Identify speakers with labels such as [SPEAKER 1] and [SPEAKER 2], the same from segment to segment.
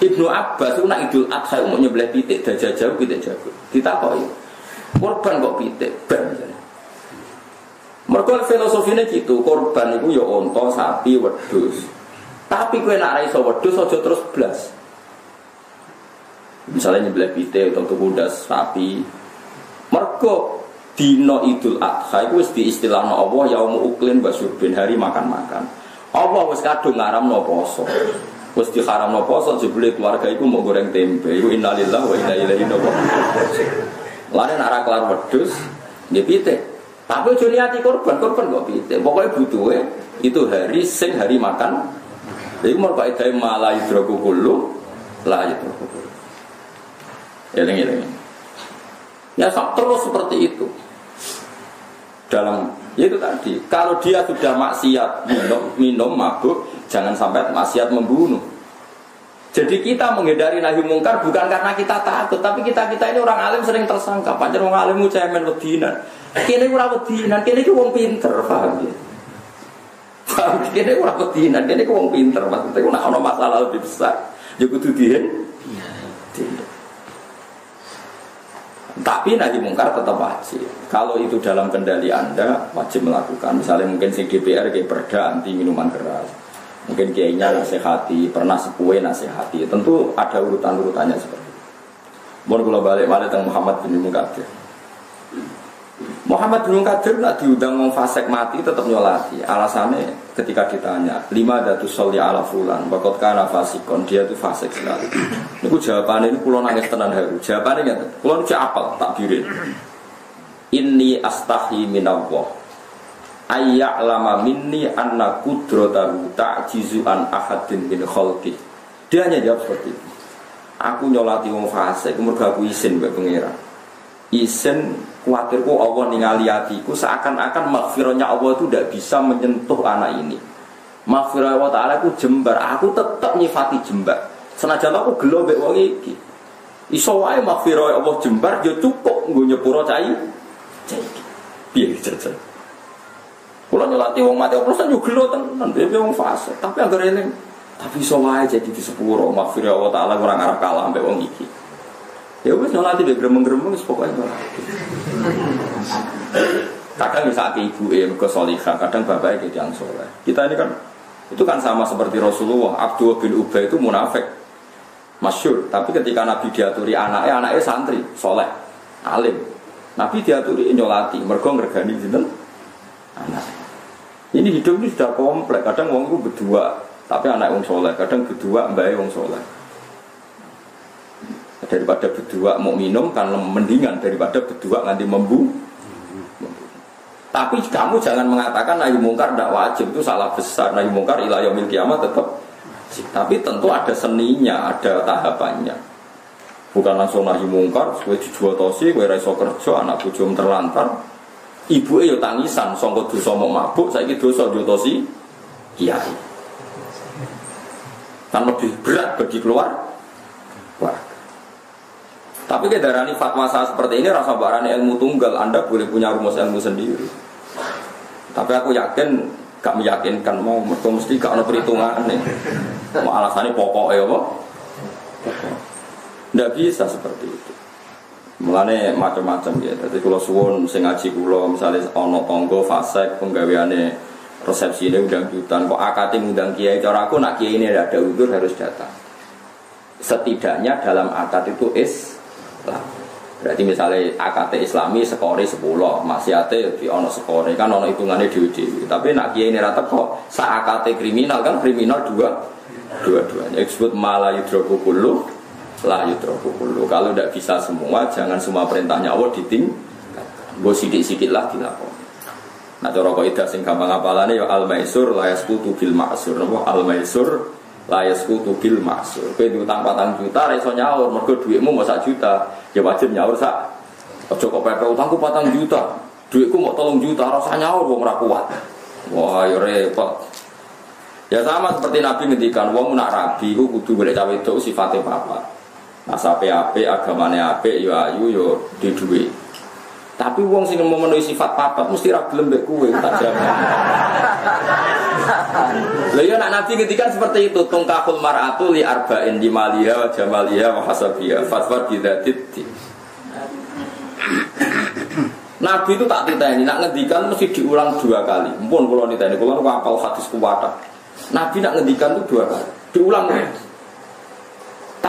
[SPEAKER 1] Ibnu Abbas itu nak idul adha mau nyebelah pitik dajah jauh pitik jago. Ditakoi. Korban kok pitik ben. Mereka filosofinya gitu, korban itu ya onto, sapi, wedus. Tapi kue nak raiso wedus aja terus blas. Misalnya nyebelah pitik atau kuda sapi. Mereka dino idul adha itu di istilah Allah yaumu uklin basurbin hari makan-makan. Allah wis kadung ngaram no poso. Wis no poso jebule keluarga iku mau goreng tempe. Iku innalillahi wa inna ilaihi raji'un. Lare nak ra kelar wedhus nggih pitik. Tapi ojo niati korban, korban kok pitik. Pokoknya butuhe itu hari sing hari makan. Iku mau edae malah hidroku kullu la hidroku kullu. Eling-eling. Ya terus seperti itu. Dalam ya itu tadi, kalau dia sudah maksiat minum, minum mabuk, jangan sampai maksiat membunuh. Jadi kita menghindari nahi mungkar bukan karena kita takut, tapi kita kita ini orang alim sering tersangka. Panjang orang alim cemen wedinan. Kini ora wedinan, kini ku wong pinter, paham ya? Paham? Kini ora wedinan, kini ku wong pinter. Maksudnya ku nak ono masalah lebih besar, ya kudu dihen. Tapi nahi mungkar tetap wajib. Kalau itu dalam kendali Anda wajib melakukan. Misalnya mungkin si DPR kayak perda anti minuman keras. Mungkin kiainya nasihati, pernah sepue nasihati. Tentu ada urutan-urutannya seperti itu. Mohon kalau balik-balik tentang Muhammad bin Mukadir. Muhammad bin Mukadir nak diundang mau fasek mati tetap nyolati. Alasannya ketika ditanya lima datu soli ala fulan, bakot kana fasikon dia itu fasek sekali. Ini jawabannya ini pulau nangis tenan haru. Jawabannya nggak, pulau ini apal tak birin. Ini astahi minallah. Ayyak lama minni anna kudrotahu ta'jizu an ahadin min khalqih. Dia hanya jawab seperti itu. Aku nyolati wong fasik, kemudian aku izin mbak pengira. Izin khawatirku Allah ningali hatiku seakan-akan makfirahnya Allah itu tidak bisa menyentuh anak ini. Makfirah Allah Ta'ala aku jembar, aku tetap nyifati jembar. Senajan aku gelo mbek wong iki. Iso wae makfirah Allah jembar ya cukup nggo nyepuro cai. Cai. Piye. Kula nyelati wong mati oplosan yo gelo tenan, dhewe wong fase. Tapi anggere eling. Tapi iso wae jadi di sepuro makfirah Allah Ta'ala ora ngarep kalah mbek wong iki. Ya wis nyolati be gremeng-gremeng wis pokoke nyolati. Kadang bisa ke ibu eh ke solihah, kadang bapaknya jadi yang soleh. Kita ini kan itu kan sama seperti Rasulullah. Abdul bin Ubay itu munafik, masyur. Tapi ketika Nabi diaturi anaknya, anaknya santri, soleh, alim. Nabi diaturi nyolati, mergo ngergani jinten anak. Ini hidup ini sudah kompleks. Kadang wong itu berdua, tapi anak wong soleh. Kadang berdua mbak wong soleh. Daripada berdua mau minum kan mendingan daripada berdua nanti membu. Tapi kamu jangan mengatakan nahi mungkar tidak wajib itu salah besar. Nahi mungkar ilah yaumil kiamat tetap. Tapi tentu ada seninya, ada tahapannya. Bukan langsung nahi mungkar, gue dijual tosi, gue raiso kerja, anak bujum terlantar, Ibu yo tangisan, songkot dosa mau mabuk, saya gitu dosa tosi kiai. Kan lebih berat bagi keluar. Wah. Tapi ke darani fatwa saya seperti ini rasa barani ilmu tunggal, Anda boleh punya rumus ilmu sendiri. Tapi aku yakin gak meyakinkan mau mereka mesti gak ada perhitungan nih. Mau alasannya pokok ya apa? Tidak bisa seperti itu. Mulane macam-macam ya. Jadi kalau suwon sing ngaji kula misalnya ono tonggo fasek penggaweane resepsi ini undang jutaan kok akati undang kiai cara aku nak kiai ini ada udur harus datang. Setidaknya dalam akad itu Islam. Berarti misalnya akad islami sekore 10 maksiate di ono sekore kan ono hitungannya di dewi tapi nak kiai ini rata kok saat kriminal kan kriminal dua dua-duanya. Disebut malah yudrokukulu lah yutroku kullu. Kalau tidak bisa semua, jangan semua perintahnya Allah diting. Gue sidik-sidik lah dilakoni. Nah cara ida sing gampang apalane ya al maisur la yasqutu bil ma'sur. Napa al maisur la yasqutu bil ma'sur. Kowe diutang 4 juta ra iso nyaur mergo dhuwitmu mau sak juta. Ya wajib nyaur sak. Aja kok pepe utangku 4 juta. Dhuwitku mau 3 juta ora usah nyaur wong ora kuat. Wah ya repot. Ya sama seperti Nabi ngendikan wong nak rabi ku kudu golek cawe itu sifatnya apa. Nasape apik, agamane apik, yo ayu yo di duwe. Tapi wong sing memenuhi sifat papat mesti ra gelem mbek kowe tak jamin. Lah ya nak Nabi ketika seperti itu tungkahul mar'atu li arba'in di maliha wa jamaliha wa hasabiha fatwa Nabi itu tak ini, nak ngendikan mesti diulang dua kali. Mumpun kalau ini, kalau apal hadis kuwata. Nabi nak ngendikan itu dua kali, diulang.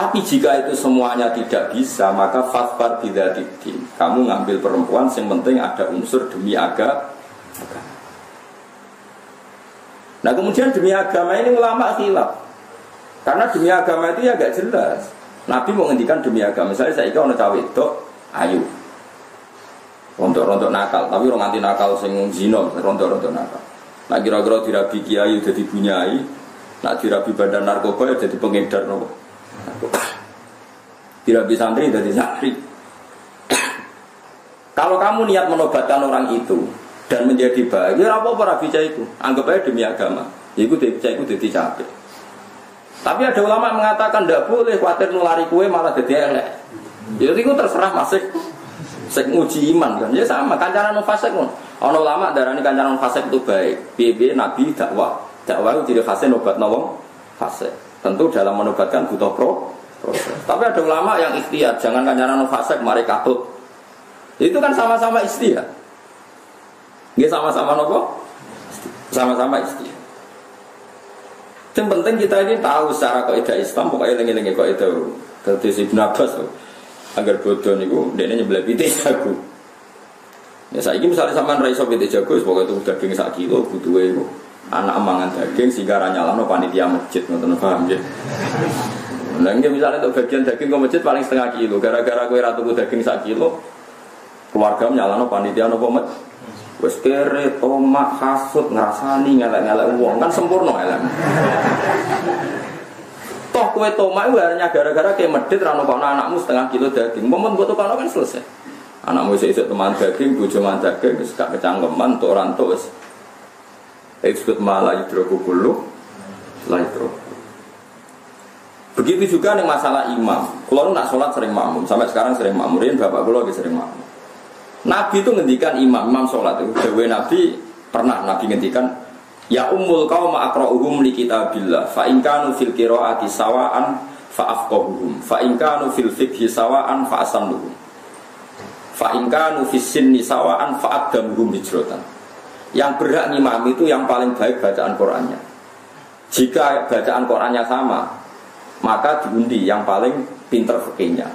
[SPEAKER 1] Tapi jika itu semuanya tidak bisa, maka fatfar tidak didin. Kamu ngambil perempuan, yang penting ada unsur demi agama. Nah kemudian demi agama ini ulama khilaf. Karena demi agama itu ya agak jelas. Nabi mau ngendikan demi agama. Misalnya saya ikut cawe itu, ayu. Rontok-rontok nakal, tapi orang anti nakal sing zino, rontok-rontok nakal. Nah kira-kira dirabi kiai jadi bunyai, nak dirabi badan narkoba ya jadi pengedar nopo. Tidak bisa santri jadi santri. Kalau kamu niat menobatkan orang itu dan menjadi baik, ya apa para bica itu? Anggap aja demi agama. Ya itu bica itu jadi capek. Tapi ada ulama mengatakan tidak boleh khawatir nulari kue malah jadi elek. Jadi ya itu terserah masih sek nguji iman kan. Ya sama kancaran fasik pun. Ono ulama darani kancaran fasik itu baik. Bibi nabi dakwah. Dakwah itu jadi fasik nobat nawang fasik. Tentu dalam menobatkan butuh pro proses. Tapi ada ulama yang ikhtiar, jangan kancaran fasik mari katut. Itu kan sama-sama ikhtiar. Nggih sama-sama nopo? Sama-sama ikhtiar. Yang penting kita ini tahu secara kaidah Islam pokoknya lengi-lengi kaidah. Terus Ibn Abbas agar bodoh niku dene nyebelah pite jago. Ya saya ini misalnya sama raiso pite jago, pokoknya itu daging sak kilo butuh anak mangan daging sehingga no panitia masjid nonton paham ya nah ini misalnya untuk bagian daging ke masjid paling setengah kilo. Gara-gara kue ratu daging sak kilo keluarga no panitia no masjid wes kere tomak hasut ngerasani ngelak-ngelak uang kan sempurna elek. Toh kue tomak itu hanya gara-gara kayak medit rano kono anakmu setengah kilo daging. Momen buat kono kan selesai. Anakmu isi teman daging bujo man daging gak kecangkeman tuh orang disebut malah yudroku kulu Begitu juga nih masalah imam. Kalau nak sholat sering makmum, sampai sekarang sering makmurin, bapak gue lagi sering makmum. Nabi itu ngendikan imam, imam sholat itu. Dewi Nabi pernah Nabi ngendikan, Ya umul kau ma'akra'uhum li kitabillah Fa inkanu fil kiro'ati sawa'an fa'afqahuhum Fa inkanu fil fikhi sawa'an fa'asamluhum Fa inkanu fis sinni sawa'an fa'adamuhum hijrotan yang berhak ngimami itu yang paling baik bacaan Qurannya. Jika bacaan Qurannya sama, maka diundi yang paling pinter fakihnya.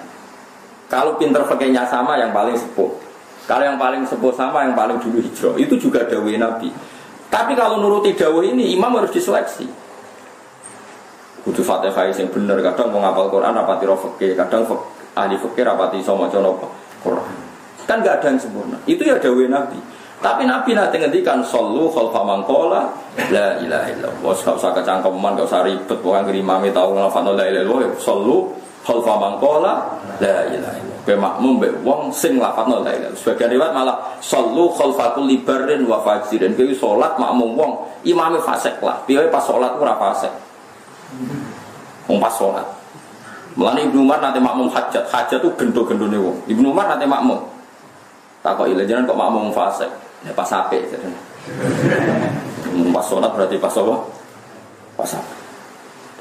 [SPEAKER 1] Kalau pinter fakihnya sama, yang paling sepuh. Kalau yang paling sepuh sama, yang paling dulu hijrah. Itu juga dawai Nabi. Tapi kalau nuruti dawai ini, imam harus diseleksi. Kudu fatihah yang benar. Kadang mau ngapal Quran, rapati roh fakih. Kadang ahli fakih, rapati sama Quran. Kan gak ada yang sempurna. Itu ya dawai Nabi. Tapi Nabi nanti ngendikan solu khalfa mangkola la ilaha illallah. Gak usah kecangkeman, gak usah ribet pokoke ngri mami tau nglafadzno la ilaha illallah. Solu khalfa mangkola la ilaha illallah. Makmum mbek wong sing nglafadzno la ilaha Sebagian riwayat malah solu khalfa kulli barrin wa fajirin. Kowe salat makmum wong imame fasik lah. Piye pas salat ora fasik. Wong pas salat. Mulane Ibnu Umar nanti makmum hajat. Hajat itu gendo-gendone wong. Ibnu Umar nanti makmum. Takok ile jangan kok makmum fasik. Ya pas apik. Pas sholat berarti pas apa? Pas.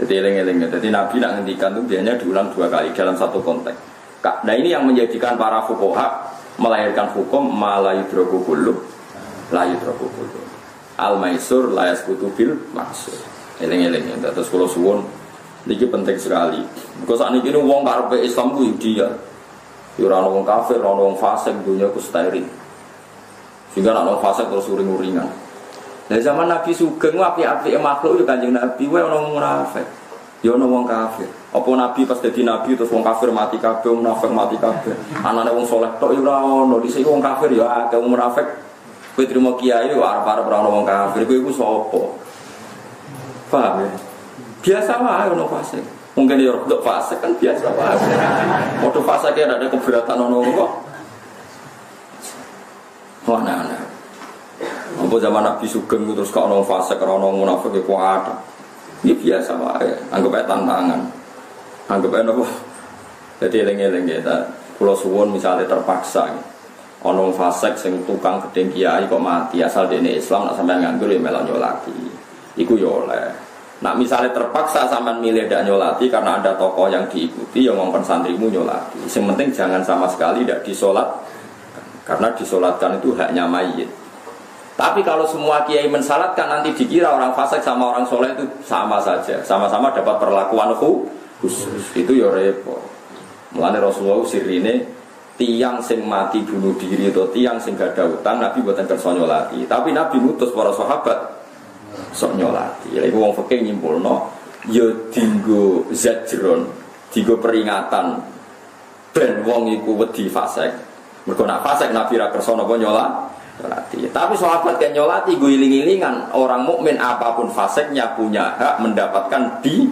[SPEAKER 1] Jadi eling-eling. Jadi Nabi nak ngendikan itu biasanya diulang dua kali dalam satu konteks. Nah ini yang menjadikan para fukoha melahirkan hukum malayu drogukulu layu drogukulu al maisur layas kutubil maksud eling-eling terus kalau suwon ini penting sekali because saat ini wong karpe Islam itu dia Yurano wong kafir, orang wong fasik dunia ku sehingga nak fase terus uring-uringan. Dari zaman Nabi Sugeng api-api makhluk ya kanjeng Nabi wae ono munafik. Ya ono wong kafir. Apa Nabi pas jadi Nabi terus wong kafir mati kabeh, munafik mati kabeh. Anane wong soleh tok ya ora ono. Dhisik wong kafir ya akeh wong munafik. Kowe trimo kiai arep-arep ora wong kafir. Kowe iku sapa? Paham ya? Biasa wae ono fase. Mungkin ya untuk fase kan biasa wae. Waktu fase kayak ada keberatan ono kok. Wah, nah. Apa zaman Nabi Sugeng terus kok orang fase, orang munafik ya kuat. Ini biasa wae, anggap aja tantangan. Anggap aja nopo. Jadi eling-eling kita, pulau suwon misalnya terpaksa. Ono fasek sing tukang gedeng kiai kok mati asal dene Islam nak sampean nganggur ya melok nyolati. Iku ya oleh. Nak misalnya terpaksa sampean milih tidak nyolati karena ada tokoh yang diikuti yang ngomong santrimu nyolati. Yang penting jangan sama sekali tidak disolat karena disolatkan itu haknya mayit. Tapi kalau semua kiai mensalatkan nanti dikira orang fasik sama orang soleh itu sama saja, sama-sama dapat perlakuan khusus. Itu ya repot. Mulane Rasulullah sirine tiang sing mati bunuh diri atau tiang sing gak ada utang Nabi buatan kerso nyolati tapi Nabi ngutus para sahabat sok nyolati ya itu wong nyimpul no ya dinggo zajron peringatan ben wong iku wedi fasek mergo fasek Nabi ra nyolati tapi sahabat kan nyolati gue iling-ilingan orang mukmin apa pun faseknya punya hak mendapatkan di